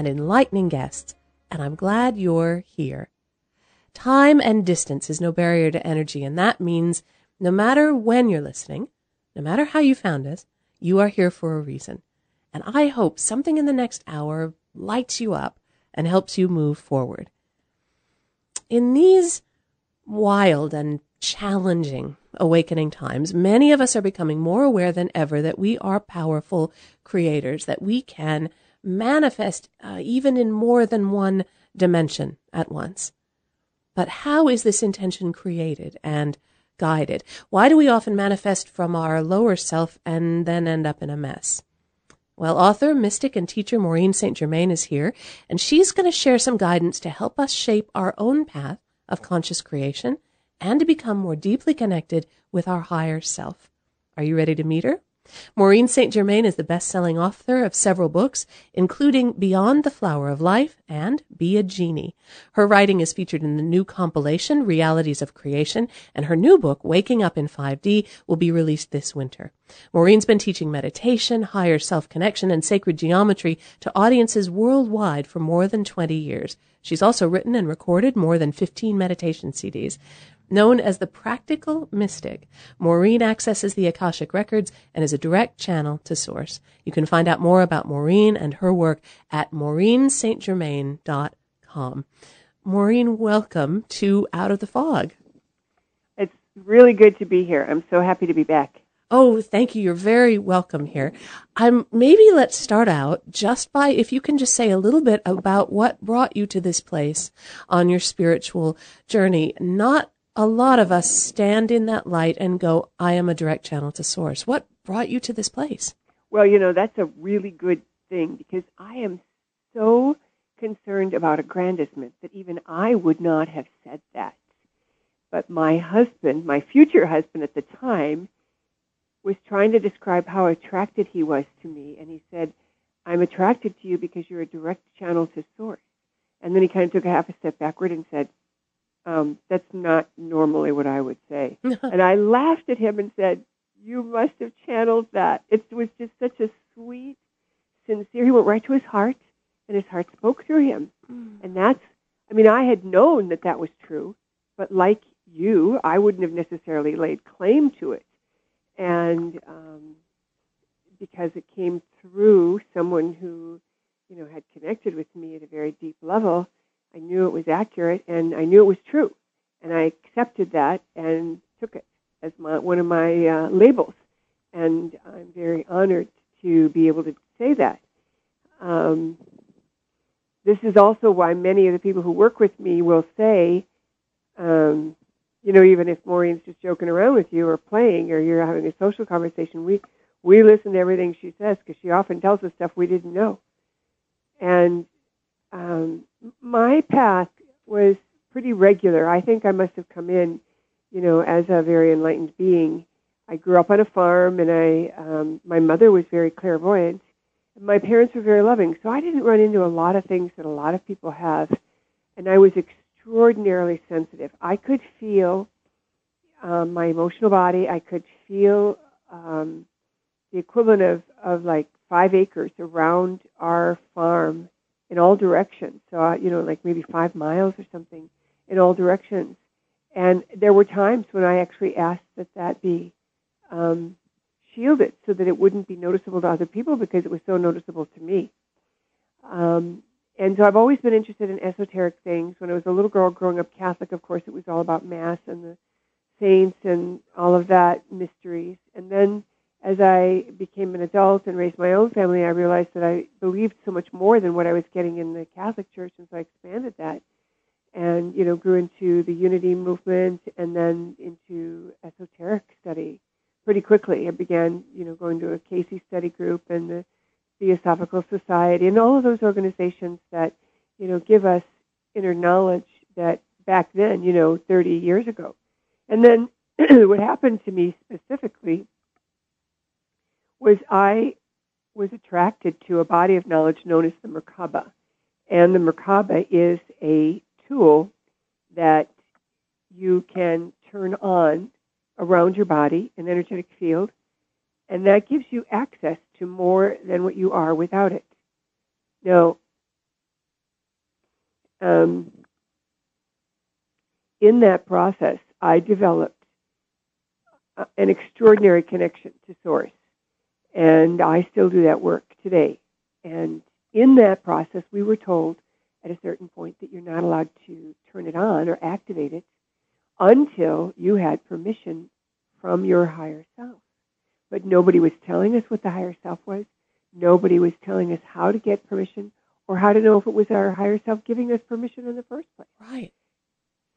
and enlightening guests, and I'm glad you're here. Time and distance is no barrier to energy, and that means no matter when you're listening, no matter how you found us, you are here for a reason. And I hope something in the next hour lights you up and helps you move forward. In these wild and challenging awakening times, many of us are becoming more aware than ever that we are powerful creators, that we can manifest uh, even in more than one dimension at once. But how is this intention created and guided? Why do we often manifest from our lower self and then end up in a mess? Well, author, mystic, and teacher Maureen St. Germain is here, and she's going to share some guidance to help us shape our own path of conscious creation and to become more deeply connected with our higher self. Are you ready to meet her? Maureen St. Germain is the best selling author of several books, including Beyond the Flower of Life and Be a Genie. Her writing is featured in the new compilation, Realities of Creation, and her new book, Waking Up in 5D, will be released this winter. Maureen's been teaching meditation, higher self connection, and sacred geometry to audiences worldwide for more than 20 years. She's also written and recorded more than 15 meditation CDs. Known as the practical mystic, Maureen accesses the Akashic records and is a direct channel to source. You can find out more about Maureen and her work at maureenstgermain.com. Maureen, welcome to Out of the Fog. It's really good to be here. I'm so happy to be back. Oh, thank you. You're very welcome here. I'm maybe let's start out just by if you can just say a little bit about what brought you to this place on your spiritual journey, not a lot of us stand in that light and go, I am a direct channel to source. What brought you to this place? Well, you know, that's a really good thing because I am so concerned about aggrandizement that even I would not have said that. But my husband, my future husband at the time, was trying to describe how attracted he was to me. And he said, I'm attracted to you because you're a direct channel to source. And then he kind of took a half a step backward and said, um, that's not normally what I would say. and I laughed at him and said, You must have channeled that. It was just such a sweet, sincere, he went right to his heart, and his heart spoke through him. Mm. And that's, I mean, I had known that that was true, but like you, I wouldn't have necessarily laid claim to it. And um, because it came through someone who, you know, had connected with me at a very deep level, I knew it was accurate and I knew it was true. And I accepted that and took it as my, one of my uh, labels. And I'm very honored to be able to say that. Um, this is also why many of the people who work with me will say, um, you know, even if Maureen's just joking around with you or playing or you're having a social conversation, we we listen to everything she says because she often tells us stuff we didn't know. And um, my path was pretty regular. I think I must have come in, you know, as a very enlightened being. I grew up on a farm, and I um, my mother was very clairvoyant. My parents were very loving, so I didn't run into a lot of things that a lot of people have. And I was extraordinarily sensitive. I could feel um, my emotional body. I could feel um, the equivalent of of like five acres around our farm in all directions. So, uh, you know, like maybe five miles or something in all directions. And there were times when I actually asked that that be um, shielded so that it wouldn't be noticeable to other people because it was so noticeable to me. Um, and so I've always been interested in esoteric things. When I was a little girl growing up Catholic, of course, it was all about Mass and the saints and all of that mysteries. And then as I became an adult and raised my own family, I realized that I believed so much more than what I was getting in the Catholic Church, and so I expanded that, and you know, grew into the Unity movement, and then into esoteric study pretty quickly. I began, you know, going to a Cayce study group and the Theosophical Society, and all of those organizations that, you know, give us inner knowledge that back then, you know, 30 years ago. And then what happened to me specifically was I was attracted to a body of knowledge known as the Merkaba. And the Merkaba is a tool that you can turn on around your body, an energetic field, and that gives you access to more than what you are without it. Now, um, in that process, I developed an extraordinary connection to Source, and I still do that work today. And in that process, we were told at a certain point that you're not allowed to turn it on or activate it until you had permission from your higher self. But nobody was telling us what the higher self was. Nobody was telling us how to get permission or how to know if it was our higher self giving us permission in the first place. Right.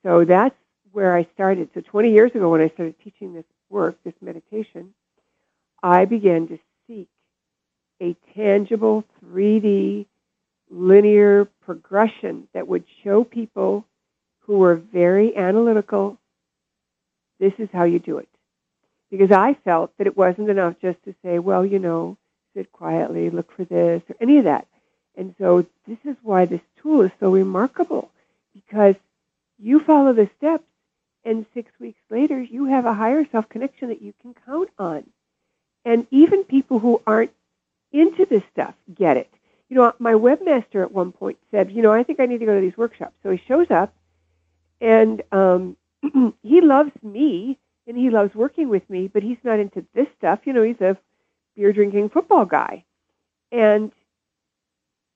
So that's where I started. So 20 years ago, when I started teaching this work, this meditation, I began to seek a tangible 3D linear progression that would show people who were very analytical this is how you do it. Because I felt that it wasn't enough just to say, well, you know, sit quietly, look for this, or any of that. And so this is why this tool is so remarkable because you follow the steps, and six weeks later, you have a higher self connection that you can count on. And even people who aren't into this stuff get it. You know, my webmaster at one point said, you know, I think I need to go to these workshops. So he shows up, and um, he loves me, and he loves working with me, but he's not into this stuff. You know, he's a beer drinking football guy. And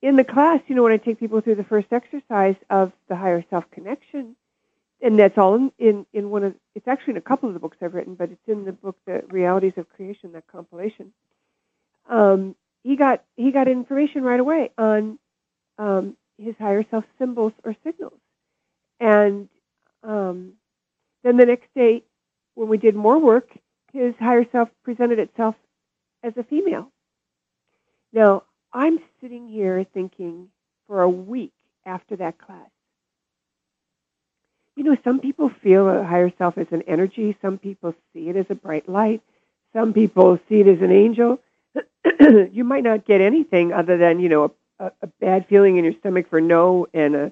in the class, you know, when I take people through the first exercise of the higher self connection, and that's all in, in, in one of it's actually in a couple of the books I've written, but it's in the book The Realities of Creation, that compilation. Um, he got he got information right away on um, his higher self symbols or signals, and um, then the next day, when we did more work, his higher self presented itself as a female. Now I'm sitting here thinking for a week after that class you know, some people feel a higher self as an energy. Some people see it as a bright light. Some people see it as an angel. you might not get anything other than you know a, a bad feeling in your stomach for no and a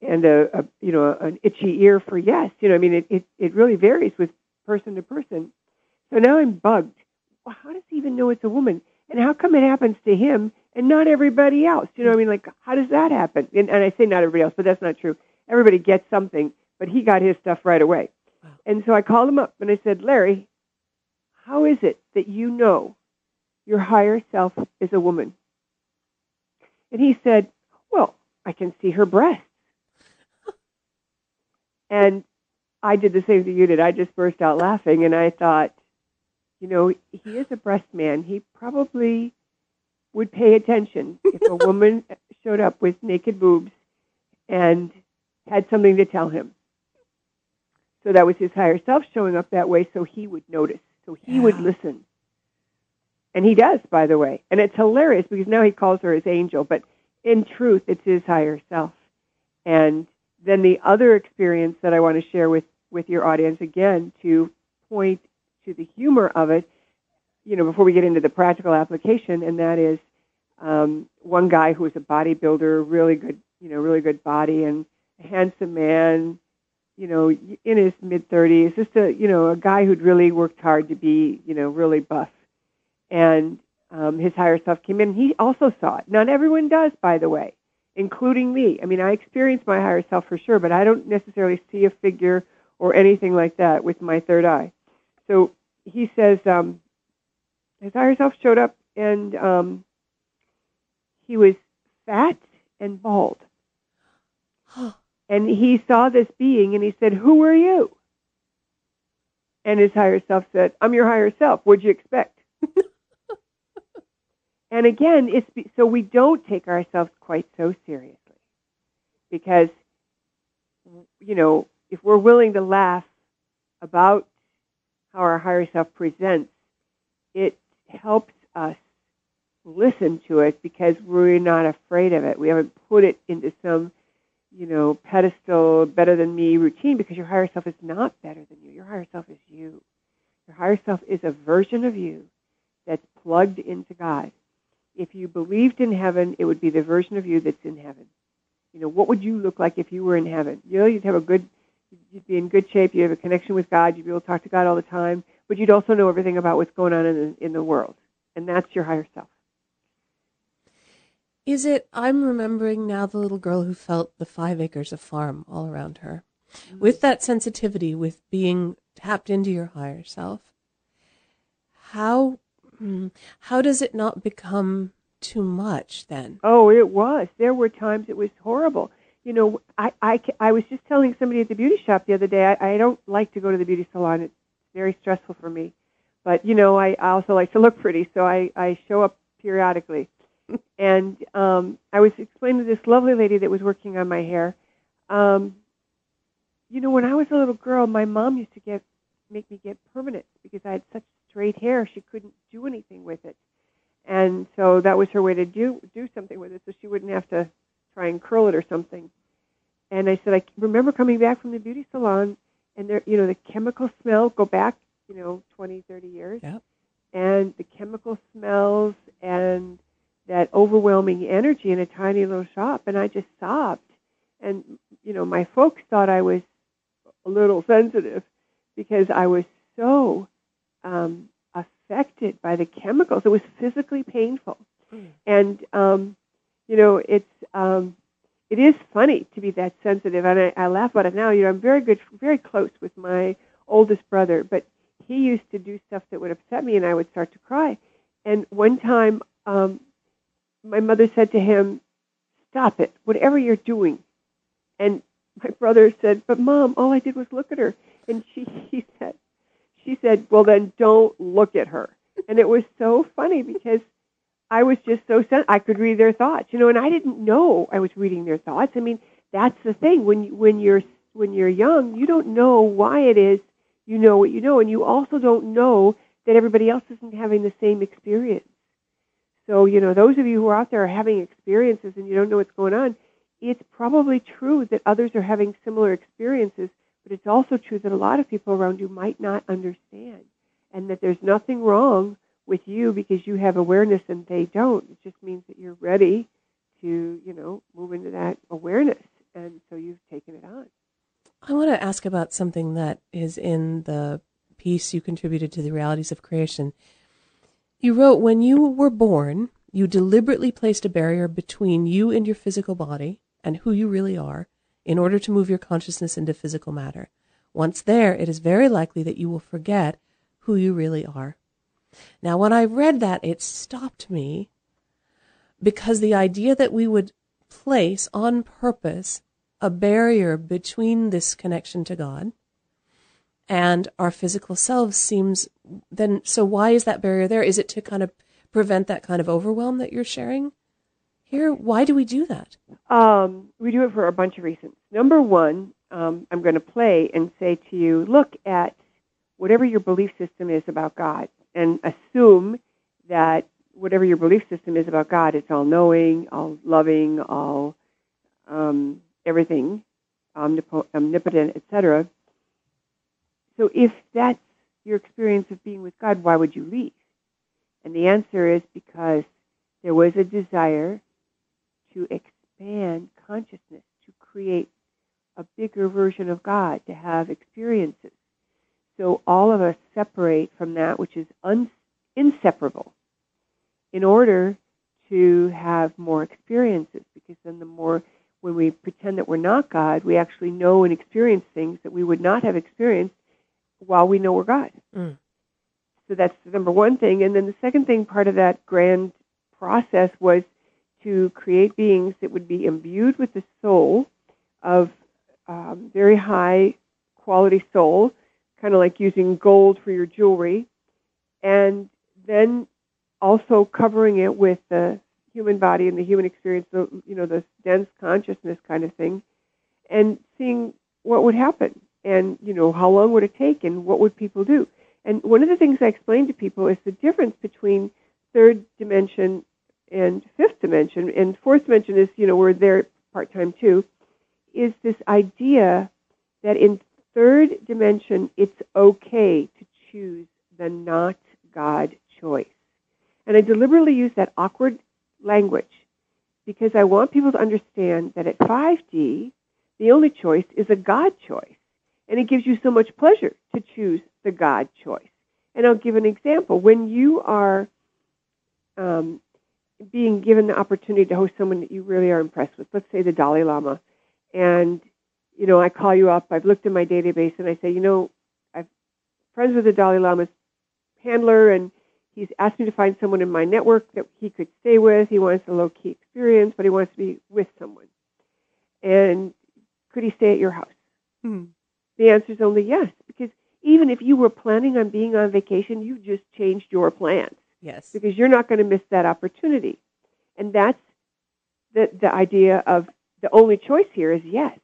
and a, a you know an itchy ear for yes. You know, I mean, it, it it really varies with person to person. So now I'm bugged. Well, how does he even know it's a woman? And how come it happens to him and not everybody else? You know, I mean, like how does that happen? And, and I say not everybody else, but that's not true. Everybody gets something but he got his stuff right away. Wow. And so I called him up and I said, Larry, how is it that you know your higher self is a woman? And he said, Well, I can see her breasts. and I did the same thing you did. I just burst out laughing and I thought, you know, he is a breast man. He probably would pay attention if a woman showed up with naked boobs and had something to tell him. So that was his higher self showing up that way so he would notice, so he yeah. would listen. And he does, by the way. And it's hilarious because now he calls her his angel, but in truth, it's his higher self. And then the other experience that I want to share with, with your audience, again, to point to the humor of it, you know, before we get into the practical application, and that is um, one guy who was a bodybuilder, really good, you know, really good body, and a handsome man, you know, in his mid 30s, just a, you know, a guy who'd really worked hard to be, you know, really buff. And um, his higher self came in. He also saw it. Not everyone does, by the way, including me. I mean, I experience my higher self for sure, but I don't necessarily see a figure or anything like that with my third eye. So he says um, his higher self showed up and um, he was fat and bald. And he saw this being and he said, Who are you? And his higher self said, I'm your higher self. What'd you expect? and again, it's so we don't take ourselves quite so seriously. Because, you know, if we're willing to laugh about how our higher self presents, it helps us listen to it because we're not afraid of it. We haven't put it into some, you know, pedestal, better than me routine because your higher self is not better than you. Your higher self is you. Your higher self is a version of you that's plugged into God. If you believed in heaven, it would be the version of you that's in heaven. You know, what would you look like if you were in heaven? You know, you'd have a good, you'd be in good shape. You have a connection with God. You'd be able to talk to God all the time, but you'd also know everything about what's going on in the, in the world, and that's your higher self. Is it? I'm remembering now the little girl who felt the five acres of farm all around her. Mm-hmm. With that sensitivity, with being tapped into your higher self, how hmm, how does it not become too much then? Oh, it was. There were times it was horrible. You know, I I, I was just telling somebody at the beauty shop the other day. I, I don't like to go to the beauty salon. It's very stressful for me. But you know, I, I also like to look pretty, so I I show up periodically and um, I was explaining to this lovely lady that was working on my hair. Um, you know, when I was a little girl, my mom used to get make me get permanent because I had such straight hair. She couldn't do anything with it, and so that was her way to do do something with it, so she wouldn't have to try and curl it or something. And I said, I remember coming back from the beauty salon, and there, you know, the chemical smell. Go back, you know, twenty, thirty years, yep. and the chemical smells and that overwhelming energy in a tiny little shop, and I just sobbed. And you know, my folks thought I was a little sensitive because I was so um, affected by the chemicals. It was physically painful, mm. and um, you know, it's um, it is funny to be that sensitive, and I, I laugh about it now. You know, I'm very good, very close with my oldest brother, but he used to do stuff that would upset me, and I would start to cry. And one time, um, my mother said to him, Stop it, whatever you're doing. And my brother said, But mom, all I did was look at her. And she, he said, she said, Well then don't look at her. And it was so funny because I was just so sen- I could read their thoughts, you know, and I didn't know I was reading their thoughts. I mean, that's the thing when you, when you're when you're young, you don't know why it is you know what you know, and you also don't know that everybody else isn't having the same experience. So, you know, those of you who are out there are having experiences and you don't know what's going on, it's probably true that others are having similar experiences, but it's also true that a lot of people around you might not understand and that there's nothing wrong with you because you have awareness and they don't. It just means that you're ready to, you know, move into that awareness. And so you've taken it on. I want to ask about something that is in the piece you contributed to the realities of creation. You wrote, When you were born, you deliberately placed a barrier between you and your physical body and who you really are in order to move your consciousness into physical matter. Once there, it is very likely that you will forget who you really are. Now, when I read that, it stopped me because the idea that we would place on purpose a barrier between this connection to God and our physical selves seems then so why is that barrier there? Is it to kind of prevent that kind of overwhelm that you're sharing here? Why do we do that? Um, we do it for a bunch of reasons. Number one um, i'm going to play and say to you look at whatever your belief system is about god and assume that whatever your belief system is about god it's all knowing all loving all um, everything omnipotent etc so if that's your experience of being with God, why would you leave? And the answer is because there was a desire to expand consciousness, to create a bigger version of God, to have experiences. So all of us separate from that which is un- inseparable in order to have more experiences, because then the more when we pretend that we're not God, we actually know and experience things that we would not have experienced while we know we're God. Mm. So that's the number one thing. And then the second thing, part of that grand process was to create beings that would be imbued with the soul of um, very high quality soul, kind of like using gold for your jewelry, and then also covering it with the human body and the human experience, the you know the dense consciousness kind of thing, and seeing what would happen and you know how long would it take and what would people do and one of the things i explain to people is the difference between third dimension and fifth dimension, and fourth dimension is, you know, we're there part time too, is this idea that in third dimension, it's okay to choose the not God choice. And I deliberately use that awkward language because I want people to understand that at 5D, the only choice is a God choice. And it gives you so much pleasure to choose the God choice. And I'll give an example. When you are um, being given the opportunity to host someone that you really are impressed with, let's say the Dalai Lama, and you know I call you up, I've looked in my database, and I say, you know, I'm friends with the Dalai Lama's handler, and he's asked me to find someone in my network that he could stay with. He wants a low key experience, but he wants to be with someone. And could he stay at your house? Hmm. The answer is only yes, because even if you were planning on being on vacation, you've just changed your plans Yes. because you're not going to miss that opportunity. And that's the, the idea of the only choice here is yes.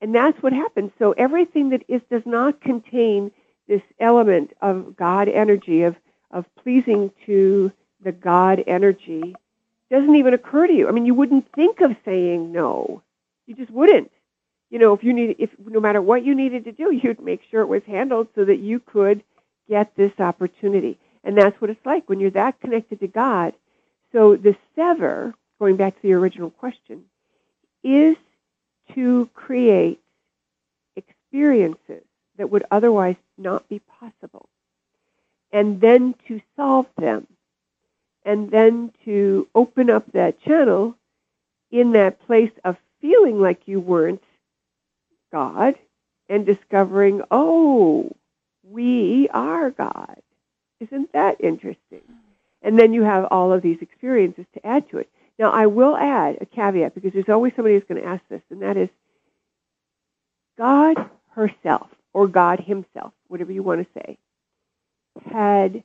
And that's what happens. So everything that is does not contain this element of God energy, of, of pleasing to the God energy, doesn't even occur to you. I mean, you wouldn't think of saying no. You just wouldn't. You know, if you need, if no matter what you needed to do, you'd make sure it was handled so that you could get this opportunity. And that's what it's like when you're that connected to God. So the sever, going back to the original question, is to create experiences that would otherwise not be possible. And then to solve them. And then to open up that channel in that place of feeling like you weren't God and discovering, oh, we are God. Isn't that interesting? And then you have all of these experiences to add to it. Now, I will add a caveat because there's always somebody who's going to ask this, and that is God herself, or God himself, whatever you want to say, had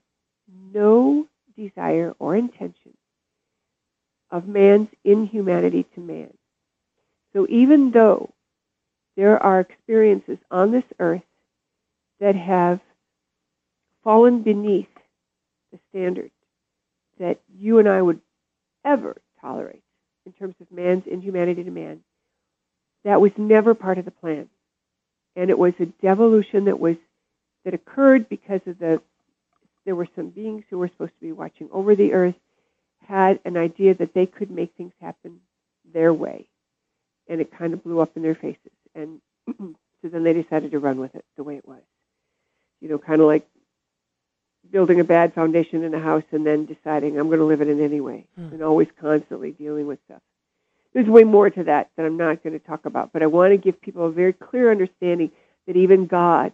no desire or intention of man's inhumanity to man. So even though there are experiences on this earth that have fallen beneath the standards that you and I would ever tolerate in terms of man's inhumanity to man, that was never part of the plan. And it was a devolution that was that occurred because of the there were some beings who were supposed to be watching over the earth had an idea that they could make things happen their way. And it kind of blew up in their faces. And so then they decided to run with it the way it was. You know, kind of like building a bad foundation in a house and then deciding I'm going to live in it anyway Hmm. and always constantly dealing with stuff. There's way more to that that I'm not going to talk about, but I want to give people a very clear understanding that even God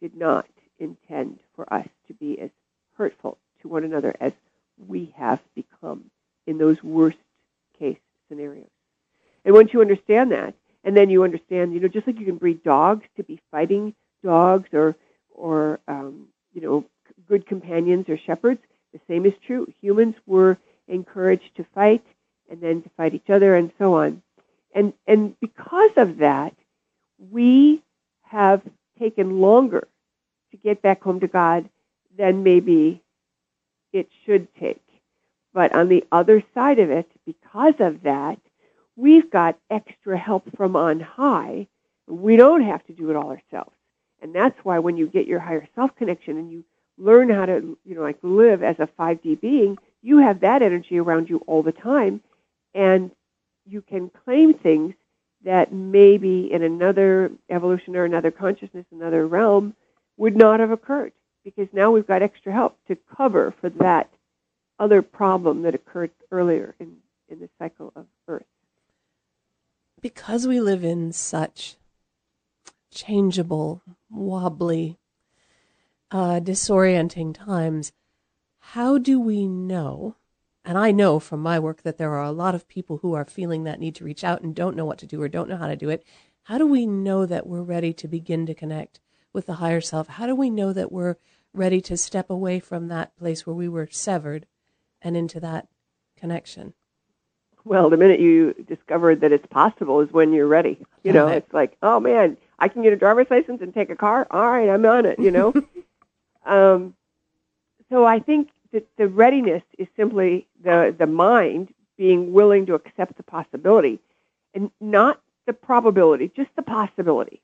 did not intend for us to be as hurtful to one another as we have become in those worst case scenarios. And once you understand that, and then you understand, you know, just like you can breed dogs to be fighting dogs or, or um, you know, good companions or shepherds, the same is true. Humans were encouraged to fight and then to fight each other and so on. And, and because of that, we have taken longer to get back home to God than maybe it should take. But on the other side of it, because of that, we've got extra help from on high. We don't have to do it all ourselves. And that's why when you get your higher self connection and you learn how to, you know, like live as a 5D being, you have that energy around you all the time and you can claim things that maybe in another evolution or another consciousness, another realm, would not have occurred because now we've got extra help to cover for that other problem that occurred earlier in, in the cycle of Earth. Because we live in such changeable, wobbly, uh, disorienting times, how do we know? And I know from my work that there are a lot of people who are feeling that need to reach out and don't know what to do or don't know how to do it. How do we know that we're ready to begin to connect with the higher self? How do we know that we're ready to step away from that place where we were severed and into that connection? Well, the minute you discover that it's possible is when you're ready. You know, it's like, oh man, I can get a driver's license and take a car. All right, I'm on it. You know. um, so I think that the readiness is simply the the mind being willing to accept the possibility and not the probability, just the possibility.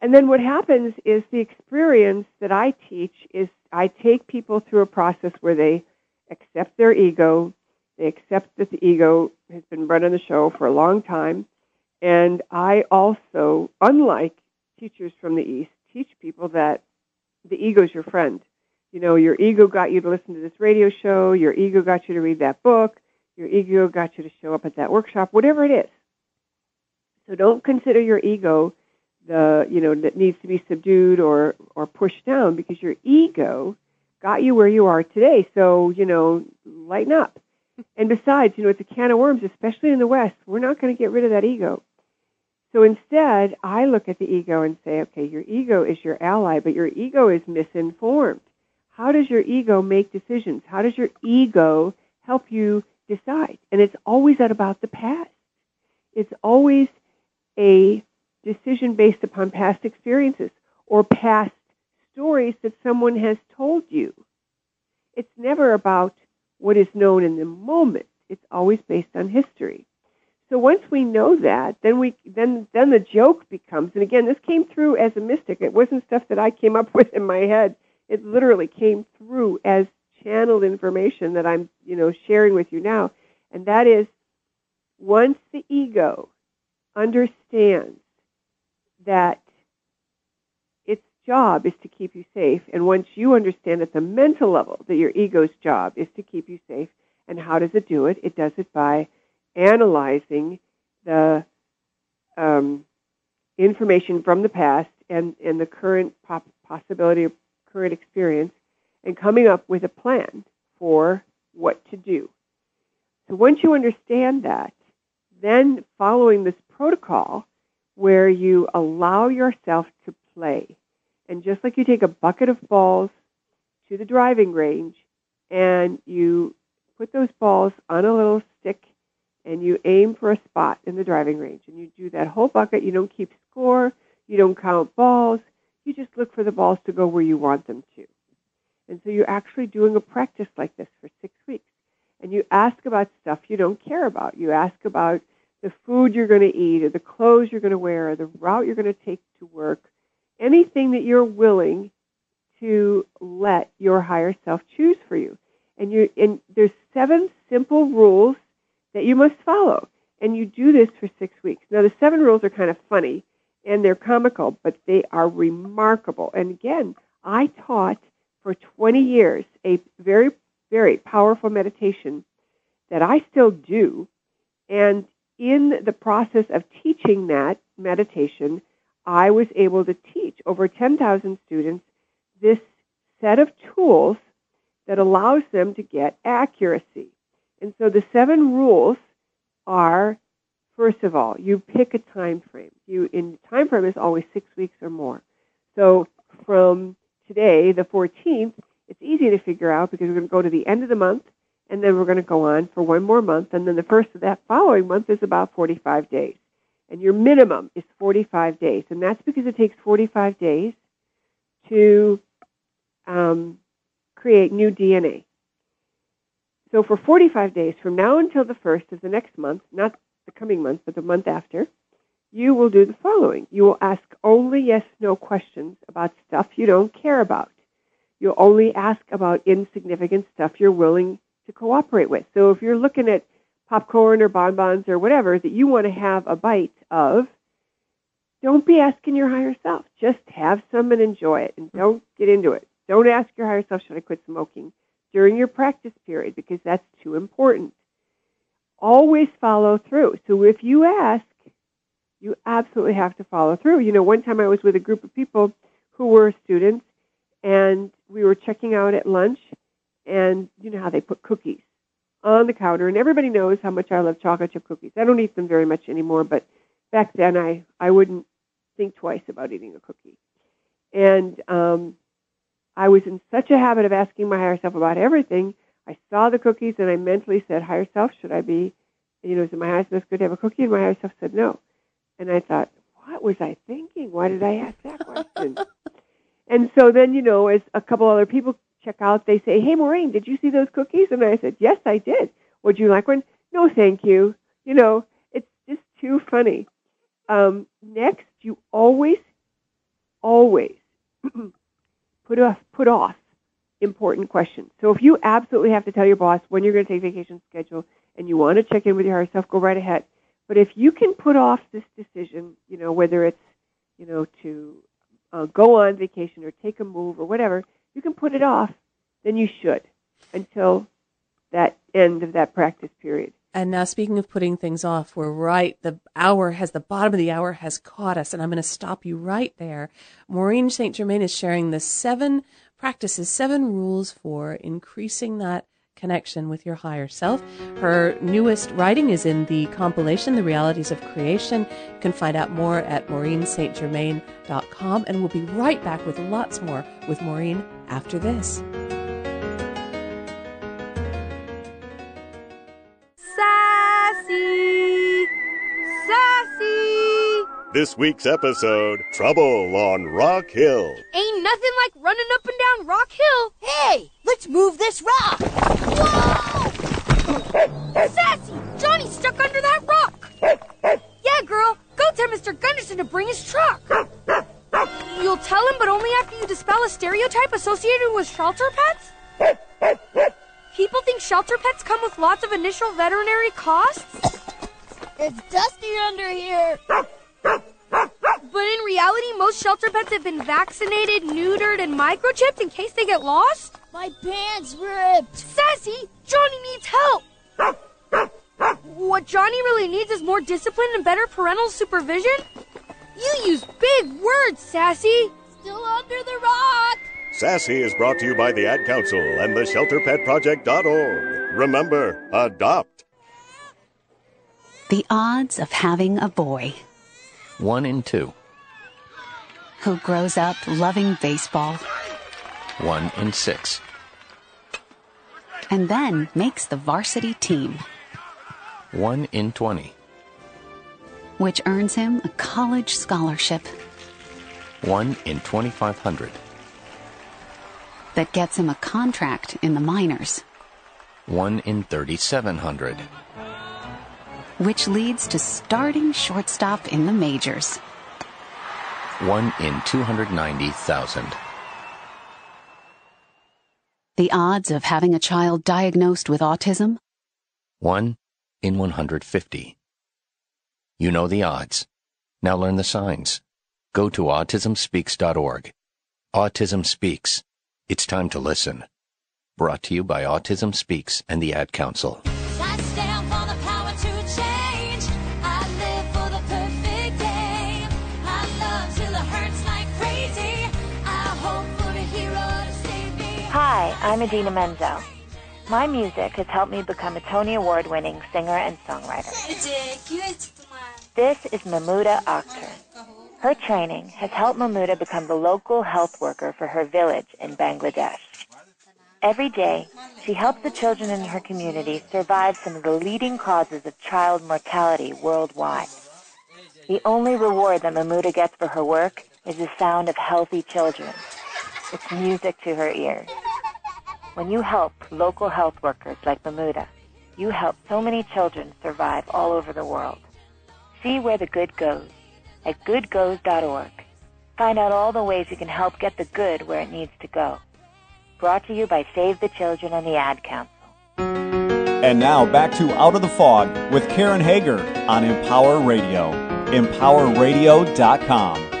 And then what happens is the experience that I teach is I take people through a process where they accept their ego, they accept that the ego has been running the show for a long time, and I also, unlike teachers from the East, teach people that the ego is your friend. You know, your ego got you to listen to this radio show, your ego got you to read that book, your ego got you to show up at that workshop, whatever it is. So don't consider your ego the you know that needs to be subdued or or pushed down because your ego got you where you are today. So you know, lighten up. And besides, you know, it's a can of worms, especially in the West. We're not going to get rid of that ego. So instead, I look at the ego and say, okay, your ego is your ally, but your ego is misinformed. How does your ego make decisions? How does your ego help you decide? And it's always about the past. It's always a decision based upon past experiences or past stories that someone has told you. It's never about what is known in the moment. It's always based on history. So once we know that, then we then then the joke becomes, and again, this came through as a mystic. It wasn't stuff that I came up with in my head. It literally came through as channeled information that I'm, you know, sharing with you now. And that is once the ego understands that job is to keep you safe, and once you understand at the mental level that your ego's job is to keep you safe, and how does it do it? It does it by analyzing the um, information from the past and, and the current pop- possibility of current experience and coming up with a plan for what to do. So once you understand that, then following this protocol where you allow yourself to play. And just like you take a bucket of balls to the driving range and you put those balls on a little stick and you aim for a spot in the driving range and you do that whole bucket, you don't keep score, you don't count balls, you just look for the balls to go where you want them to. And so you're actually doing a practice like this for six weeks. And you ask about stuff you don't care about. You ask about the food you're going to eat, or the clothes you're going to wear, or the route you're going to take to work, anything that you're willing to let your higher self choose for you. And you and there's seven simple rules that you must follow. And you do this for six weeks. Now the seven rules are kind of funny and they're comical, but they are remarkable. And again, I taught for 20 years a very, very powerful meditation that I still do. And in the process of teaching that meditation, I was able to teach over 10,000 students this set of tools that allows them to get accuracy. And so the seven rules are first of all, you pick a time frame. You in time frame is always 6 weeks or more. So from today, the 14th, it's easy to figure out because we're going to go to the end of the month and then we're going to go on for one more month, and then the first of that following month is about 45 days. And your minimum is 45 days, and that's because it takes 45 days to um, create new DNA. So for 45 days, from now until the first of the next month, not the coming month, but the month after, you will do the following. You will ask only yes no questions about stuff you don't care about. You'll only ask about insignificant stuff you're willing to cooperate with. So if you're looking at popcorn or bonbons or whatever that you want to have a bite of, don't be asking your higher self. Just have some and enjoy it and don't get into it. Don't ask your higher self, should I quit smoking during your practice period because that's too important. Always follow through. So if you ask, you absolutely have to follow through. You know, one time I was with a group of people who were students and we were checking out at lunch and you know how they put cookies on the counter, and everybody knows how much I love chocolate chip cookies. I don't eat them very much anymore, but back then I I wouldn't think twice about eating a cookie. And um, I was in such a habit of asking my higher self about everything. I saw the cookies and I mentally said, "Higher self, should I be, you know, is it my higher self good to have a cookie?" And my higher self said no. And I thought, what was I thinking? Why did I ask that question? and so then, you know, as a couple other people check out, they say, "Hey, Maureen, did you see those cookies?" And I said, "Yes, I did. Would you like one?" No, thank you. You know, it's just too funny. Um, next, you always, always put off put off important questions. So if you absolutely have to tell your boss when you're going to take vacation schedule and you want to check in with your higher go right ahead. But if you can put off this decision, you know, whether it's, you know, to uh, go on vacation or take a move or whatever, you can put it off, then you should until that end of that practice period. And now, speaking of putting things off, we're right. The hour has, the bottom of the hour has caught us, and I'm going to stop you right there. Maureen St. Germain is sharing the seven practices, seven rules for increasing that connection with your higher self. Her newest writing is in the compilation, The Realities of Creation. You can find out more at maureenstgermain.com, and we'll be right back with lots more with Maureen after this. Sassy! Sassy! This week's episode Trouble on Rock Hill. Ain't nothing like running up and down Rock Hill. Hey, let's move this rock. Whoa! Sassy! Johnny's stuck under that rock. Yeah, girl, go tell Mr. Gunderson to bring his truck. You'll tell him, but only after you dispel a stereotype associated with shelter pets? People think shelter pets come with lots of initial veterinary costs? It's dusty under here. But in reality, most shelter pets have been vaccinated, neutered, and microchipped in case they get lost? My pants ripped. Sassy, Johnny needs help. What Johnny really needs is more discipline and better parental supervision? You use big words, Sassy. Still under the rock. Sassy is brought to you by the Ad Council and the ShelterPetProject.org. Remember, adopt. The odds of having a boy One in two. who grows up loving baseball One in six. and then makes the varsity team, One in 20. Which earns him a college scholarship One in 2,500. that gets him a contract in the minors, One in 3,700. which leads to starting shortstop in the majors. One in 290,000. The odds of having a child diagnosed with autism? One in 150. You know the odds. Now learn the signs. Go to autismspeaks.org. Autism Speaks. It's time to listen. Brought to you by Autism Speaks and the Ad Council. I stand for the power to change. I live for the perfect day. I love till it hurts like crazy. I hope for a hero to save me. Hi, I'm Idina Menzel. My music has helped me become a Tony Award winning singer and songwriter. This is Mamuda Akhtar. Her training has helped Mamuda become the local health worker for her village in Bangladesh. Every day, she helps the children in her community survive some of the leading causes of child mortality worldwide. The only reward that Mamuda gets for her work is the sound of healthy children. It's music to her ears. When you help local health workers like Mamuda, you help so many children survive all over the world. See where the good goes at goodgoes.org. Find out all the ways you can help get the good where it needs to go. Brought to you by Save the Children and the Ad Council. And now back to Out of the Fog with Karen Hager on Empower Radio. EmpowerRadio.com.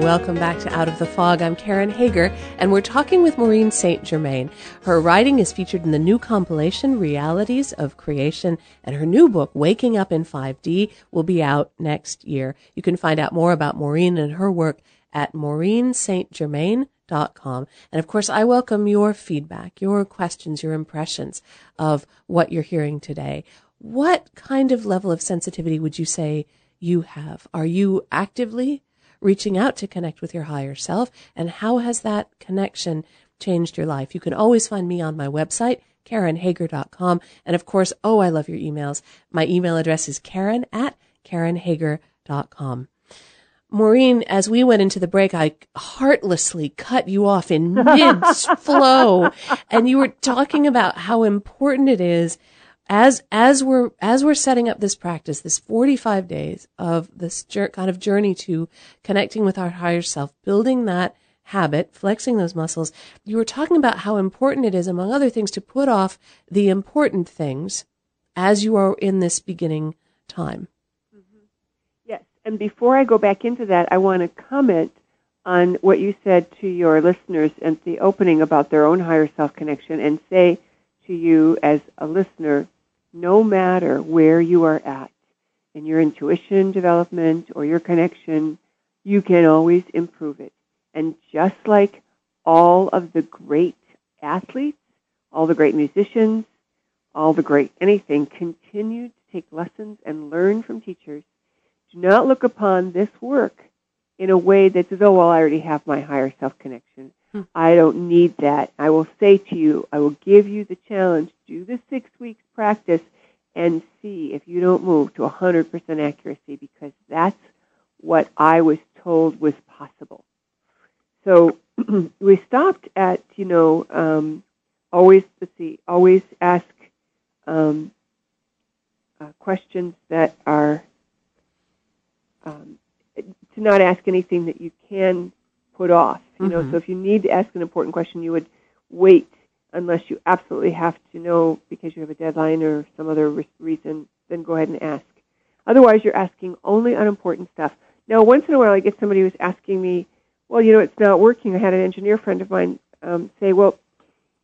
Welcome back to Out of the Fog. I'm Karen Hager, and we're talking with Maureen St. Germain. Her writing is featured in the new compilation, Realities of Creation, and her new book, Waking Up in 5D, will be out next year. You can find out more about Maureen and her work at maureenstgermain.com. And of course, I welcome your feedback, your questions, your impressions of what you're hearing today. What kind of level of sensitivity would you say you have? Are you actively reaching out to connect with your higher self? And how has that connection changed your life? You can always find me on my website, KarenHager.com. And of course, oh, I love your emails. My email address is Karen at KarenHager.com. Maureen, as we went into the break, I heartlessly cut you off in mid flow, and you were talking about how important it is as as we're as we're setting up this practice, this 45 days of this kind of journey to connecting with our higher self, building that habit, flexing those muscles. You were talking about how important it is, among other things, to put off the important things as you are in this beginning time. Mm-hmm. Yes, and before I go back into that, I want to comment on what you said to your listeners at the opening about their own higher self connection and say to you as a listener, no matter where you are at in your intuition development or your connection, you can always improve it. And just like all of the great athletes, all the great musicians, all the great anything, continue to take lessons and learn from teachers. Do not look upon this work in a way that says, oh, well, I already have my higher self connection. I don't need that. I will say to you, I will give you the challenge, do the six weeks practice and see if you don't move to 100% accuracy because that's what I was told was possible. So we stopped at, you know, um, always, let's see, always ask um, uh, questions that are, um, to not ask anything that you can put off. You know, Mhm. so if you need to ask an important question, you would wait unless you absolutely have to know because you have a deadline or some other re- reason, then go ahead and ask. Otherwise, you're asking only unimportant stuff. Now, once in a while, I get somebody who's asking me, well, you know, it's not working. I had an engineer friend of mine um, say, well,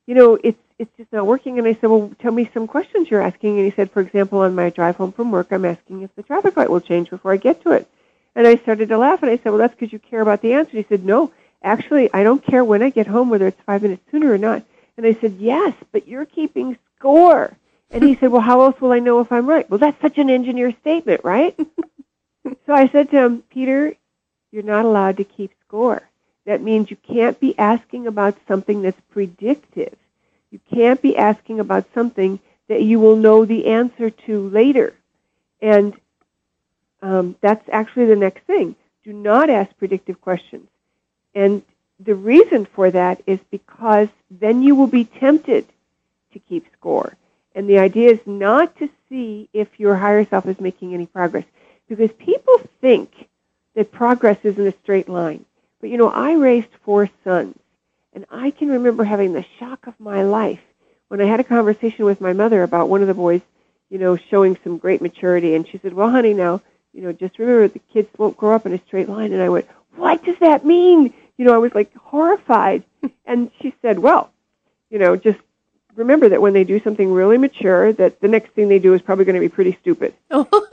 you know, it's it's just not working. And I said, well, tell me some questions you're asking. And he said, for example, on my drive home from work, I'm asking if the traffic light will change before I get to it. And I started to laugh, and I said, well, that's because you care about the answer. He said, no, actually, I don't care when I get home whether it's five minutes sooner or not. And I said, yes, but you're keeping score. And he said, well, how else will I know if I'm right? Well, that's such an engineer statement, right? so I said to him, Peter, you're not allowed to keep score. That means you can't be asking about something that's predictive. You can't be asking about something that you will know the answer to later. And um, that's actually the next thing. Do not ask predictive questions. And the reason for that is because then you will be tempted to keep score. And the idea is not to see if your higher self is making any progress. Because people think that progress is in a straight line. But you know, I raised four sons. And I can remember having the shock of my life when I had a conversation with my mother about one of the boys, you know, showing some great maturity. And she said, Well, honey, now, you know, just remember the kids won't grow up in a straight line. And I went, What does that mean? You know, I was like horrified. and she said, Well, you know, just remember that when they do something really mature, that the next thing they do is probably going to be pretty stupid. Oh.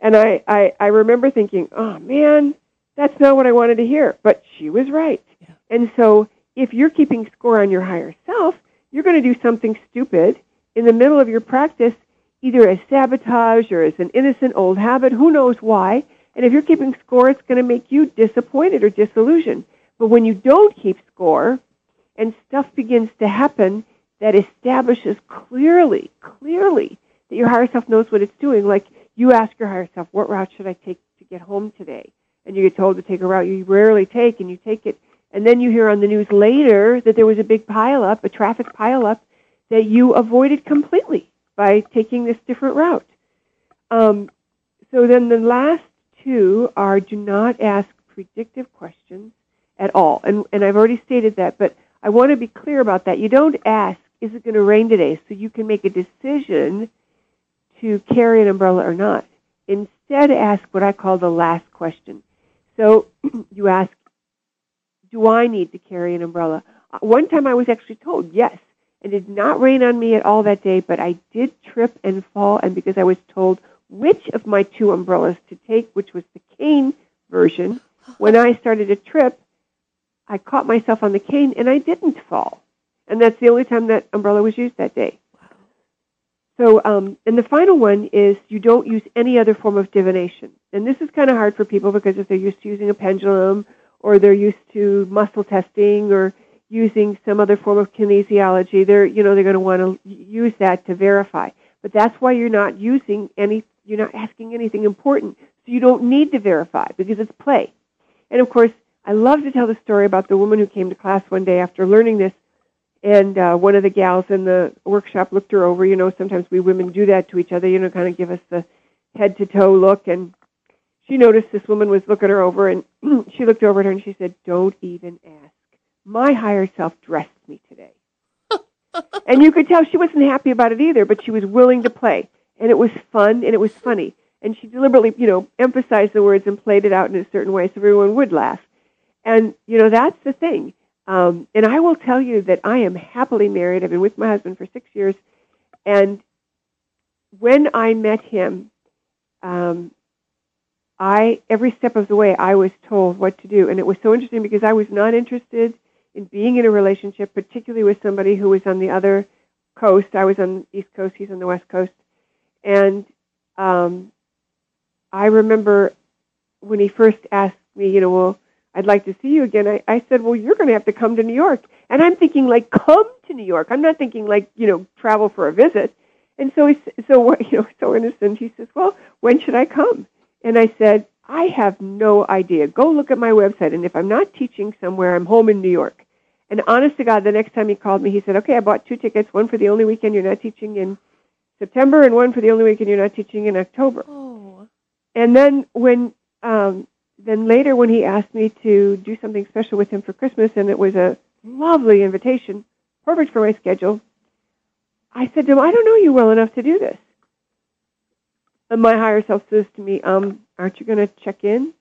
And I, I, I remember thinking, oh man, that's not what I wanted to hear. But she was right. And so if you're keeping score on your higher self, you're going to do something stupid in the middle of your practice, either as sabotage or as an innocent old habit, who knows why. And if you're keeping score, it's going to make you disappointed or disillusioned. But when you don't keep score and stuff begins to happen that establishes clearly, clearly that your higher self knows what it's doing, like you ask your higher self, what route should I take to get home today? And you get told to take a route you rarely take, and you take it. And then you hear on the news later that there was a big pileup, a traffic pileup, that you avoided completely by taking this different route. Um, so then the last two are do not ask predictive questions at all. And, and I've already stated that, but I want to be clear about that. You don't ask, is it going to rain today? So you can make a decision to carry an umbrella or not. Instead, ask what I call the last question. So you ask, do I need to carry an umbrella? Uh, One time I was actually told yes. And it did not rain on me at all that day, but I did trip and fall, and because I was told which of my two umbrellas to take, which was the cane version, when I started a trip, I caught myself on the cane and I didn't fall. And that's the only time that umbrella was used that day. So, um, and the final one is you don't use any other form of divination. And this is kind of hard for people because if they're used to using a pendulum or they're used to muscle testing or using some other form of kinesiology, they're, you know, they're going to want to use that to verify. But that's why you're not using any, you're not asking anything important. So you don't need to verify because it's play. And of course, I love to tell the story about the woman who came to class one day after learning this, and uh, one of the gals in the workshop looked her over. You know, sometimes we women do that to each other. You know, kind of give us the head to toe look, and she noticed this woman was looking her over, and she looked over at her and she said, "Don't even ask. My higher self dressed me today." and you could tell she wasn't happy about it either, but she was willing to play, and it was fun and it was funny. And she deliberately, you know, emphasized the words and played it out in a certain way so everyone would laugh. And you know, that's the thing. Um, and I will tell you that I am happily married. I've been with my husband for six years, and when I met him, um, I every step of the way I was told what to do, and it was so interesting because I was not interested in being in a relationship, particularly with somebody who was on the other coast. I was on the East Coast; he's on the West Coast, and um, I remember when he first asked me, you know, well, I'd like to see you again. I, I said, well, you're going to have to come to New York, and I'm thinking like come to New York. I'm not thinking like you know travel for a visit. And so he, so you know, so innocent. He says, well, when should I come? And I said, I have no idea. Go look at my website. And if I'm not teaching somewhere, I'm home in New York. And honest to God, the next time he called me, he said, okay, I bought two tickets, one for the only weekend you're not teaching in September and one for the only weekend you're not teaching in October. Oh. And then when, um, then later when he asked me to do something special with him for Christmas, and it was a lovely invitation, perfect for my schedule, I said to him, I don't know you well enough to do this. And my higher self says to me, um, aren't you going to check in?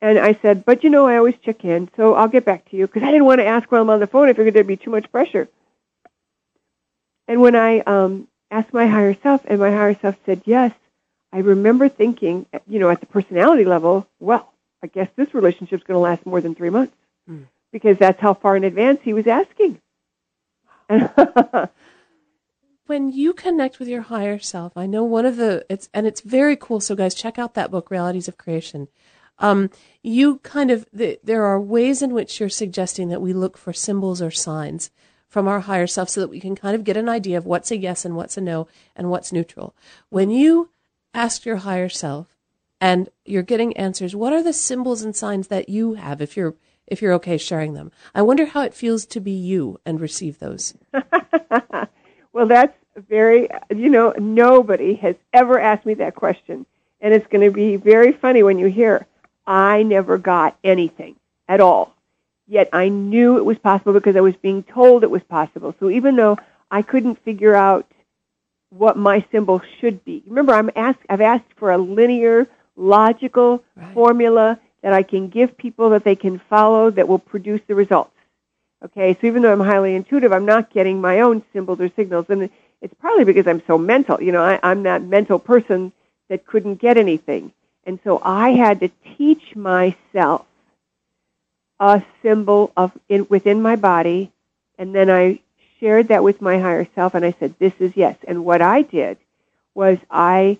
And I said, but you know, I always check in, so I'll get back to you because I didn't want to ask while I'm on the phone. I figured there'd be too much pressure. And when I um, asked my higher self, and my higher self said yes, I remember thinking, you know, at the personality level, well, I guess this relationship's going to last more than three months Mm. because that's how far in advance he was asking. when you connect with your higher self, I know one of the it's and it's very cool. So guys, check out that book, Realities of Creation. Um, you kind of the, there are ways in which you're suggesting that we look for symbols or signs from our higher self so that we can kind of get an idea of what's a yes and what's a no and what's neutral. When you ask your higher self and you're getting answers, what are the symbols and signs that you have if you're if you're okay sharing them? I wonder how it feels to be you and receive those. well, that's very, you know, nobody has ever asked me that question. And it's going to be very funny when you hear, I never got anything at all. Yet I knew it was possible because I was being told it was possible. So even though I couldn't figure out what my symbol should be, remember I'm asked, I've asked for a linear, logical Right. formula that I can give people that they can follow that will produce the results. Okay, so even though I'm highly intuitive, I'm not getting my own symbols or signals, and it's probably because I'm so mental. You know, I, I'm that mental person that couldn't get anything, and so I had to teach myself a symbol of in, within my body, and then I shared that with my higher self, and I said, "This is yes." And what I did was I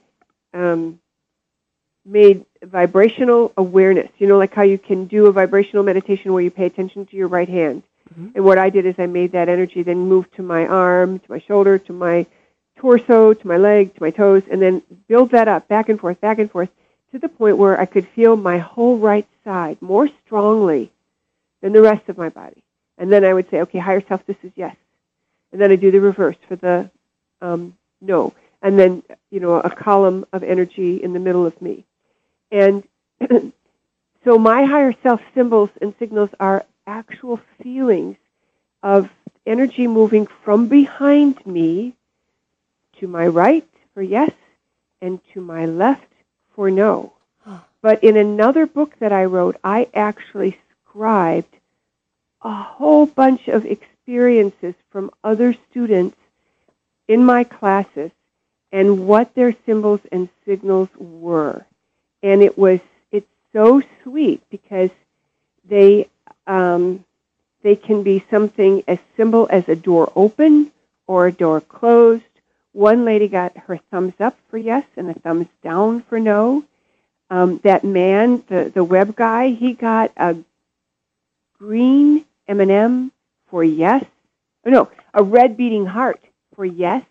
um, made vibrational awareness. You know, like how you can do a vibrational meditation where you pay attention to your right hand. And what I did is I made that energy then move to my arm, to my shoulder, to my torso, to my leg, to my toes, and then build that up back and forth, back and forth, to the point where I could feel my whole right side more strongly than the rest of my body. And then I would say, okay, higher self, this is yes. And then I do the reverse for the um, no. And then, you know, a column of energy in the middle of me. And so my higher self symbols and signals are actual feelings of energy moving from behind me to my right for yes and to my left for no. But in another book that I wrote, I actually scribed a whole bunch of experiences from other students in my classes and what their symbols and signals were. And it was it's so sweet because they um, they can be something as simple as a door open or a door closed. One lady got her thumbs up for yes and a thumbs down for no. Um, that man, the the web guy, he got a green M&M for yes. Oh, no, a red beating heart for yes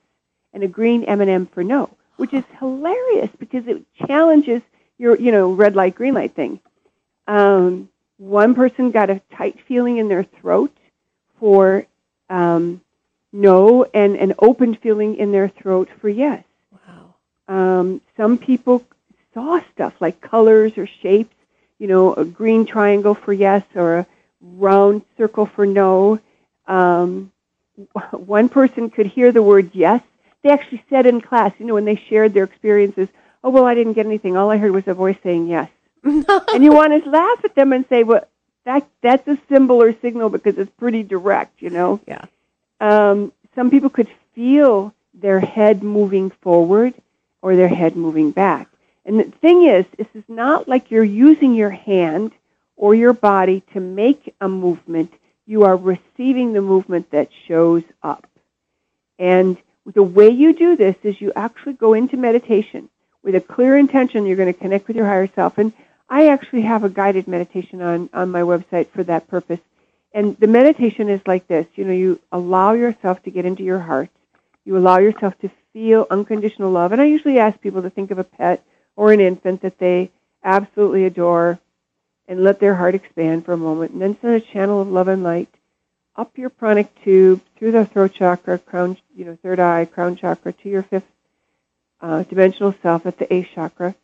and a green M&M for no, which is hilarious because it challenges your you know red light green light thing. Um, one person got a tight feeling in their throat for um, no, and an open feeling in their throat for yes. Wow. Um, some people saw stuff like colors or shapes, you know, a green triangle for yes or a round circle for no. Um, one person could hear the word yes. They actually said in class, you know, when they shared their experiences, oh, well, I didn't get anything. All I heard was a voice saying yes. and you want to laugh at them and say, well, that, that's a symbol or signal because it's pretty direct, you know? Yeah. um, some people could feel their head moving forward or their head moving back. And the thing is, this is not like you're using your hand or your body to make a movement. You are receiving the movement that shows up. And the way you do this is you actually go into meditation with a clear intention. You're going to connect with your higher self. And I actually have a guided meditation on, on my website for that purpose. And the meditation is like this you know, you allow yourself to get into your heart, you allow yourself to feel unconditional love. And I usually ask people to think of a pet or an infant that they absolutely adore and let their heart expand for a moment. And then send a channel of love and light up your pranic tube through the throat chakra, crown, you know, third eye, crown chakra to your fifth uh, dimensional self at the eighth chakra.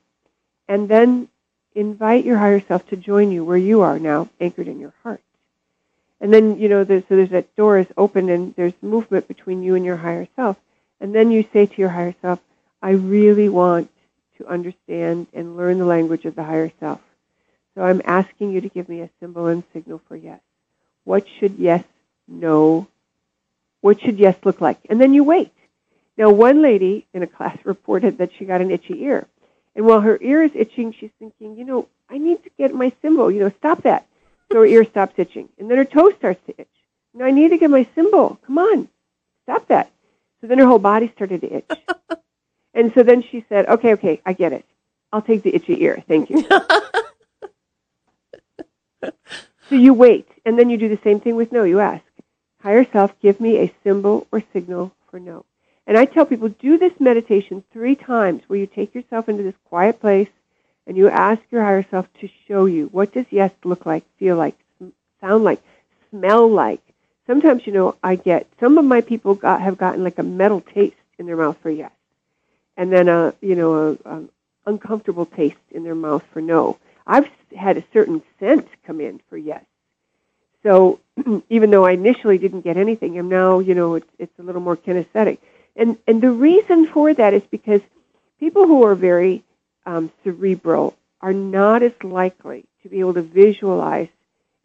And then invite your higher self to join you where you are now, anchored in your heart. And then, you know, there's, so there's that door is open and there's movement between you and your higher self. And then you say to your higher self, I really want to understand and learn the language of the higher self. So I'm asking you to give me a symbol and signal for yes. What should yes, no, what should yes look like? And then you wait. Now, one lady in a class reported that she got an itchy ear. And while her ear is itching, she's thinking, you know, I need to get my symbol. You know, stop that. So her ear stops itching. And then her toe starts to itch. Now I need to get my symbol. Come on, stop that. So then her whole body started to itch. and so then she said, okay, okay, I get it. I'll take the itchy ear. Thank you. so you wait. And then you do the same thing with no. You ask, higher self, give me a symbol or signal for no. And I tell people, do this meditation three times where you take yourself into this quiet place and you ask your higher self to show you what does yes look like, feel like, sound like, smell like. Sometimes, you know, I get some of my people got, have gotten like a metal taste in their mouth for yes, and then a you know a, uncomfortable taste in their mouth for no. I've had a certain scent come in for yes. So even though I initially didn't get anything, I'm now you know it's it's a little more kinesthetic, and and the reason for that is because people who are very um, cerebral are not as likely to be able to visualize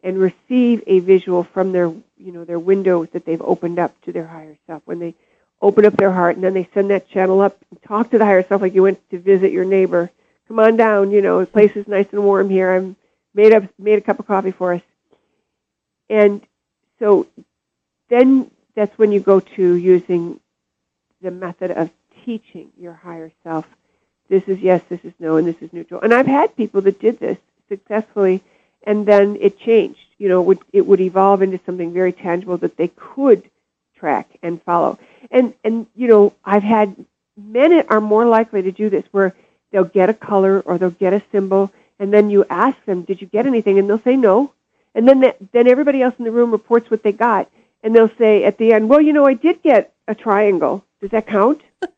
and receive a visual from their you know their window that they've opened up to their higher self when they open up their heart and then they send that channel up and talk to the higher self like you went to visit your neighbor come on down you know the place is nice and warm here i'm made up made a cup of coffee for us and so then that's when you go to using the method of teaching your higher self this is yes, this is no, and this is neutral. And I've had people that did this successfully, and then it changed. You know, it would, it would evolve into something very tangible that they could track and follow. And and you know, I've had men are more likely to do this where they'll get a color or they'll get a symbol, and then you ask them, "Did you get anything?" and they'll say no, and then that, then everybody else in the room reports what they got, and they'll say at the end, "Well, you know, I did get a triangle. Does that count?"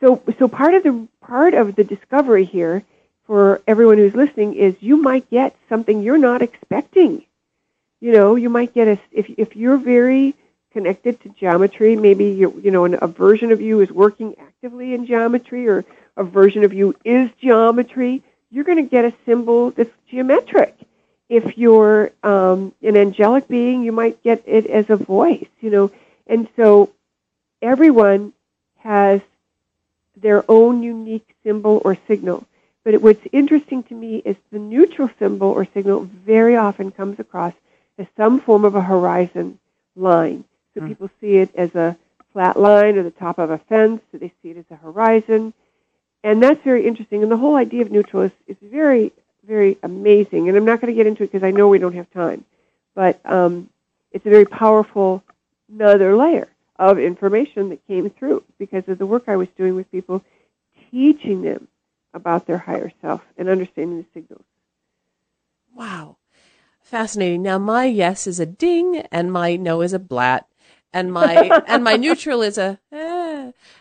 So, so part of the part of the discovery here for everyone who's listening is you might get something you're not expecting. You know, you might get a if if you're very connected to geometry, maybe you you know an, a version of you is working actively in geometry, or a version of you is geometry. You're going to get a symbol that's geometric. If you're um, an angelic being, you might get it as a voice. You know, and so everyone has their own unique symbol or signal. But it, what's interesting to me is the neutral symbol or signal very often comes across as some form of a horizon line. So Mm. people see it as a flat line or the top of a fence, so they see it as a horizon. And that's very interesting. And the whole idea of neutral is, is very, very amazing. And I'm not going to get into it because I know we don't have time. But um, it's a very powerful another layer of information that came through because of the work I was doing with people, teaching them about their higher self and understanding the signals. Wow. Fascinating. Now my yes is a ding and my no is a blat. And my and my neutral is a eh.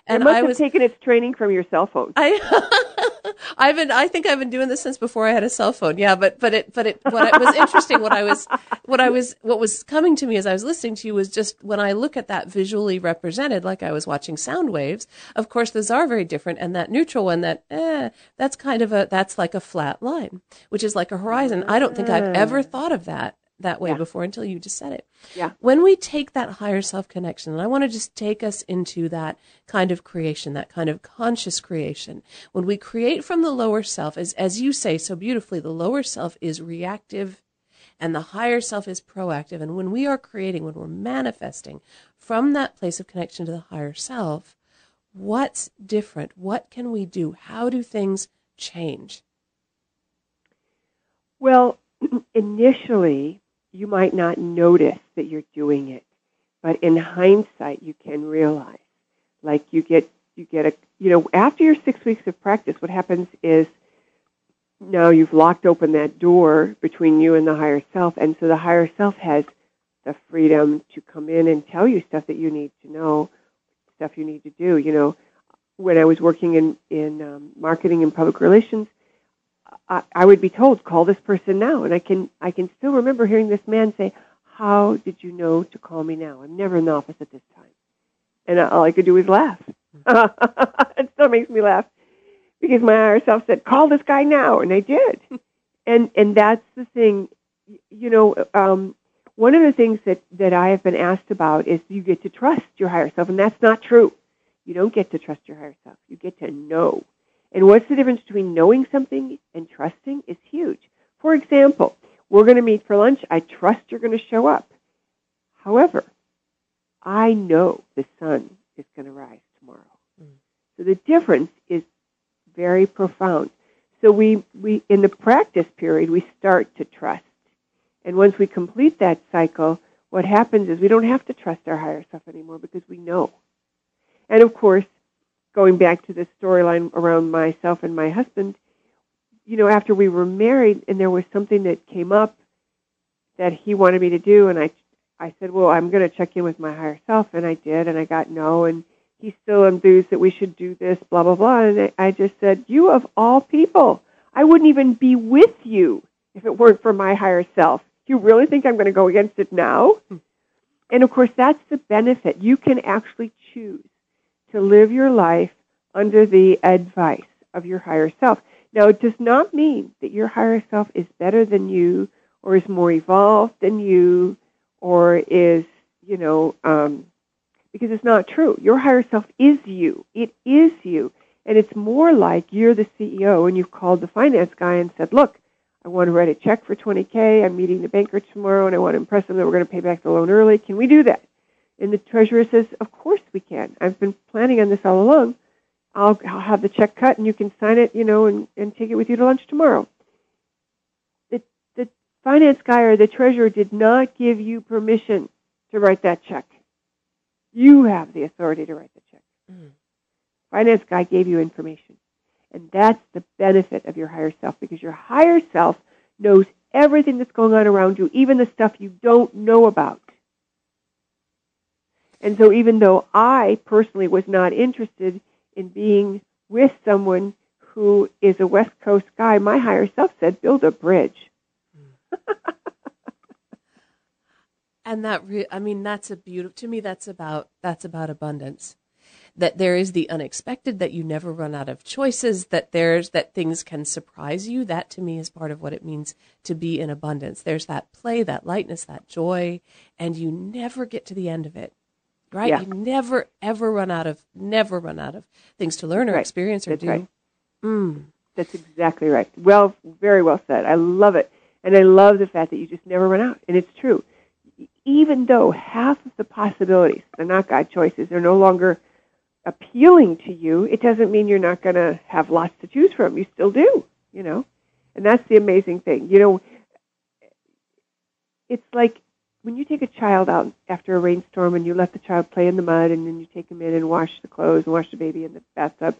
And it must I have was taken its training from your cell phone. I I've been I think I've been doing this since before I had a cell phone. Yeah, but but it but it what it was interesting what I was what I was what was coming to me as I was listening to you was just when I look at that visually represented like I was watching sound waves. Of course those are very different and that neutral one that eh that's kind of a that's like a flat line, which is like a horizon. I don't think I've ever thought of that that way Yeah. before until you just said it. Yeah. When we take that higher self connection, and I want to just take us into that kind of creation, that kind of conscious creation. When we create from the lower self, as, as you say so beautifully, the lower self is reactive and the higher self is proactive. And when we are creating, when we're manifesting from that place of connection to the higher self, what's different? What can we do? How do things change? Well, initially, you might not notice that you're doing it, but in hindsight, you can realize. Like you get, you get a, you know, after your six weeks of practice, what happens is now you've locked open that door between you and the higher self, and so the higher self has the freedom to come in and tell you stuff that you need to know, stuff you need to do. You know, when I was working in in um, marketing and public relations, I, I would be told, call this person now. And I can, I can still remember hearing this man say, how did you know to call me now? I'm never in the office at this time. And all I could do was laugh. it still makes me laugh because my higher self said, call this guy now. And I did. and, and that's the thing, you know, um, one of the things that, that I have been asked about is you get to trust your higher self. And that's not true. You don't get to trust your higher self. You get to know. And what's the difference between knowing something and trusting is huge. For example, we're going to meet for lunch. I trust you're going to show up. However, I know the sun is going to rise tomorrow. Mm. So the difference is very profound. So we, we in the practice period we start to trust. And once we complete that cycle, what happens is we don't have to trust our higher self anymore because we know. And of course, going back to the storyline around myself and my husband, you know, after we were married and there was something that came up that he wanted me to do and I I said, "Well, I'm going to check in with my higher self." And I did and I got no and he's still enthused that we should do this blah blah blah and I- I just said, "You of all people, I wouldn't even be with you if it weren't for my higher self. Do you really think I'm going to go against it now?" Hmm. And of course, that's the benefit. You can actually choose to live your life under the advice of your higher self. Now, it does not mean that your higher self is better than you or is more evolved than you or is, you know, um, because it's not true. Your higher self is you. It is you. And it's more like you're the CEO and you've called the finance guy and said, look, I want to write a check for 20K. I'm meeting the banker tomorrow and I want to impress them that we're going to pay back the loan early. Can we do that? And the treasurer says, Of course we can. I've been planning on this all along. I'll, I'll have the check cut and you can sign it, you know, and, and take it with you to lunch tomorrow. The, the finance guy or the treasurer did not give you permission to write that check. You have the authority to write the check. Mm. Finance guy gave you information. And that's the benefit of your higher self because your higher self knows everything that's going on around you, even the stuff you don't know about. And so, even though I personally was not interested in being with someone who is a West Coast guy, my higher self said, build a bridge. And that, re- I mean, that's a beautiful, to me, that's about, that's about abundance. That there is the unexpected, that you never run out of choices, that there's, that things can surprise you. That to me is part of what it means to be in abundance. There's that play, that lightness, that joy, and you never get to the end of it. Right? Yeah. You never, ever run out of, never run out of things to learn or Right. experience or That's do. right. Mm. That's exactly right. Well, very well said. I love it. And I love the fact that you just never run out. And it's true. Even though half of the possibilities, they're not God choices, they're no longer appealing to you, it doesn't mean you're not going to have lots to choose from. You still do, you know? And that's the amazing thing. You know, it's like when you take a child out after a rainstorm and you let the child play in the mud and then you take him in and wash the clothes and wash the baby in the bathtub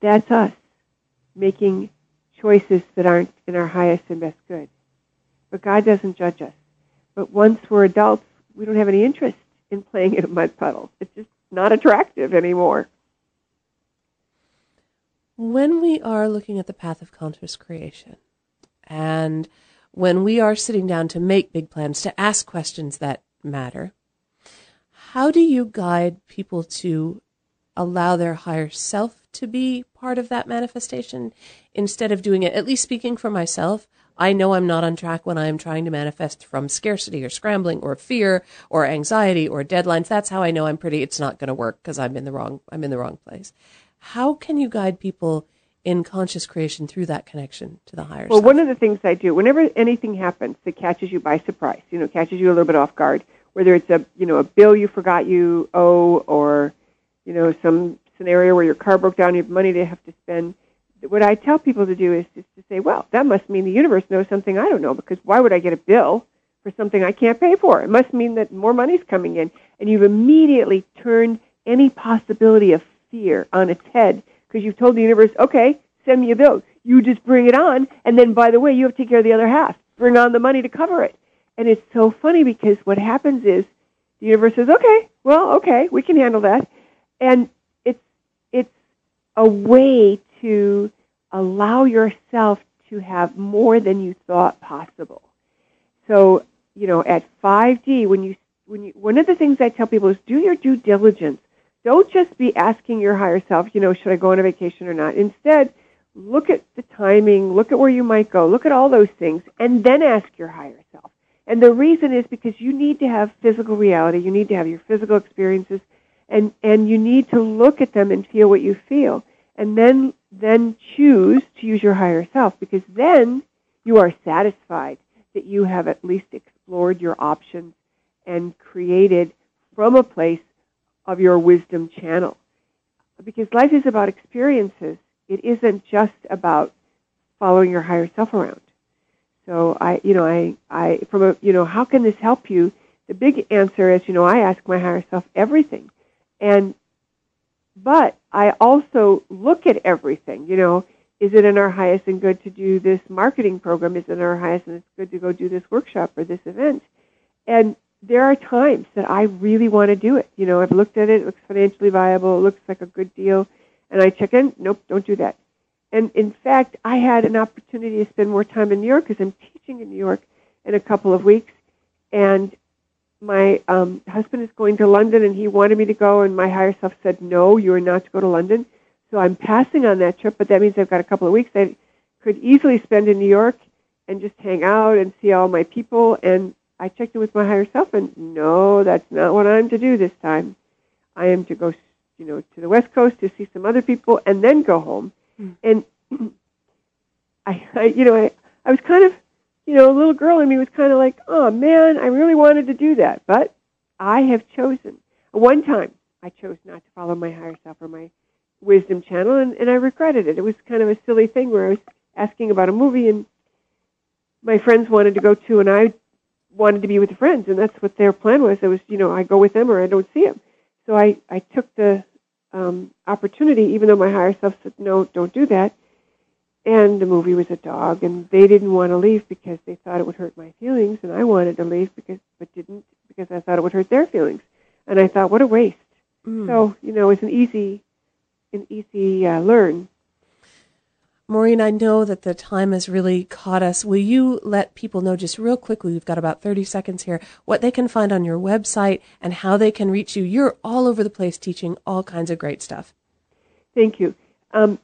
that's us making choices that aren't in our highest and best good. But God doesn't judge us. But once we're adults, we don't have any interest in playing in a mud puddle. It's just not attractive anymore. When we are looking at the path of conscious creation, and when we are sitting down to make big plans, to ask questions that matter, how do you guide people to allow their higher self to be part of that manifestation instead of doing it? At least speaking for myself, I know I'm not on track when I am trying to manifest from scarcity or scrambling or fear or anxiety or deadlines. That's how I know I'm pretty. It's not going to work because I'm in the wrong. I'm in the wrong place. How can you guide people in conscious creation through that connection to the higher Well, self? one of the things I do, whenever anything happens that catches you by surprise, you know, catches you a little bit off guard, whether it's a, you know, a bill you forgot you owe or, you know, some scenario where your car broke down, you have money to have to spend, what I tell people to do is just to say, well, that must mean the universe knows something I don't know because why would I get a bill for something I can't pay for? It must mean that more money's coming in. And you've immediately turned any possibility of fear on its head because you've told the universe, okay, send me a bill. You just bring it on, and then by the way, you have to take care of the other half. Bring on the money to cover it. And it's so funny because what happens is the universe says, okay, well, okay, we can handle that. And it's it's a way to allow yourself to have more than you thought possible. So, you know, at 5D, when you when you one of the things I tell people is do your due diligence. Don't just be asking your higher self, you know, should I go on a vacation or not? Instead, look at the timing, look at where you might go, look at all those things, and then ask your higher self. And the reason is because you need to have physical reality, you need to have your physical experiences, and, and you need to look at them and feel what you feel. And then then choose to use your higher self because then you are satisfied that you have at least explored your options and created from a place of your wisdom channel. Because life is about experiences. It isn't just about following your higher self around. So I, you know, I, I, from a, you know, how can this help you? The big answer is, you know, I ask my higher self everything, and, but I also look at everything. You know, is it in our highest and good to do this marketing program? Is it in our highest and it's good to go do this workshop or this event? And there are times that I really want to do it. You know, I've looked at it, it looks financially viable, it looks like a good deal, and I check in, nope, don't do that. And in fact, I had an opportunity to spend more time in New York because I'm teaching in New York in a couple of weeks, and my um, husband is going to London, and he wanted me to go, and my higher self said, no, you are not to go to London. So I'm passing on that trip, but that means I've got a couple of weeks I could easily spend in New York and just hang out and see all my people. And I checked in with my higher self, and no, that's not what I'm to do this time. I am to go, you know, to the West Coast to see some other people, and then go home. Hmm. And I, I, you know, I, I was kind of, you know, a little girl in me was kind of like, oh man, I really wanted to do that, but I have chosen. One time, I chose not to follow my higher self or my wisdom channel, and, and I regretted it. It was kind of a silly thing where I was asking about a movie, and my friends wanted to go to, and I wanted to be with the friends, and that's what their plan was. It was, you know, I go with them or I don't see them. So I, I took the um, opportunity, even though my higher self said, no, don't do that. And the movie was a dog, and they didn't want to leave because they thought it would hurt my feelings, and I wanted to leave because, but didn't because I thought it would hurt their feelings. And I thought, what a waste. Mm. So you know, it's an easy, an easy uh, learn. Maureen, I know that the time has really caught us. Will you let people know just real quickly, we've got about 30 seconds here, what they can find on your website and how they can reach you? You're all over the place teaching all kinds of great stuff. Thank you. Um,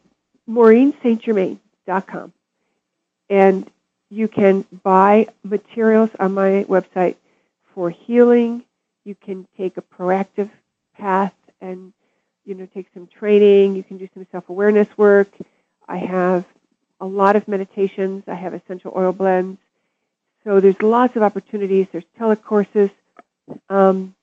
MaureenSt. And you can buy materials on my website for healing. You can take a proactive path and, you know, take some training. You can do some self-awareness work. I have a lot of meditations. I have essential oil blends. So there's lots of opportunities. There's telecourses. Um,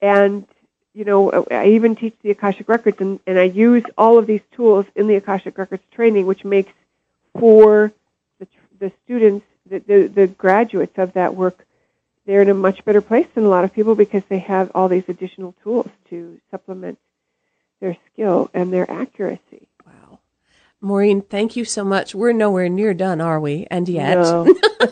and, you know, I even teach the Akashic Records, and, and I use all of these tools in the Akashic Records training, which makes for the, the students, the, the, the graduates of that work, they're in a much better place than a lot of people because they have all these additional tools to supplement their skill and their accuracy. Wow. Maureen, thank you so much. We're nowhere near done, are we? And yet, No.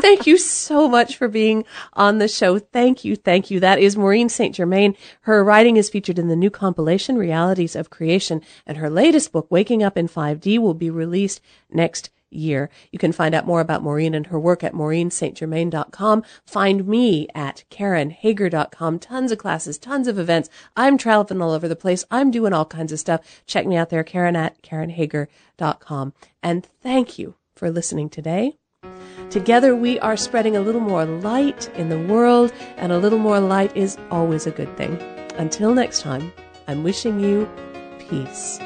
thank you so much for being on the show. Thank you. Thank you. That is Maureen St. Germain. Her writing is featured in the new compilation, Realities of Creation, and her latest book, Waking Up in 5D, will be released next year. You can find out more about Maureen and her work at maureenstgermain.com. Find me at karenhager.com. Tons of classes, tons of events. I'm traveling all over the place. I'm doing all kinds of stuff. Check me out there, Karen at karenhager.com. And thank you for listening today. Together we are spreading a little more light in the world, and a little more light is always a good thing. Until next time, I'm wishing you peace.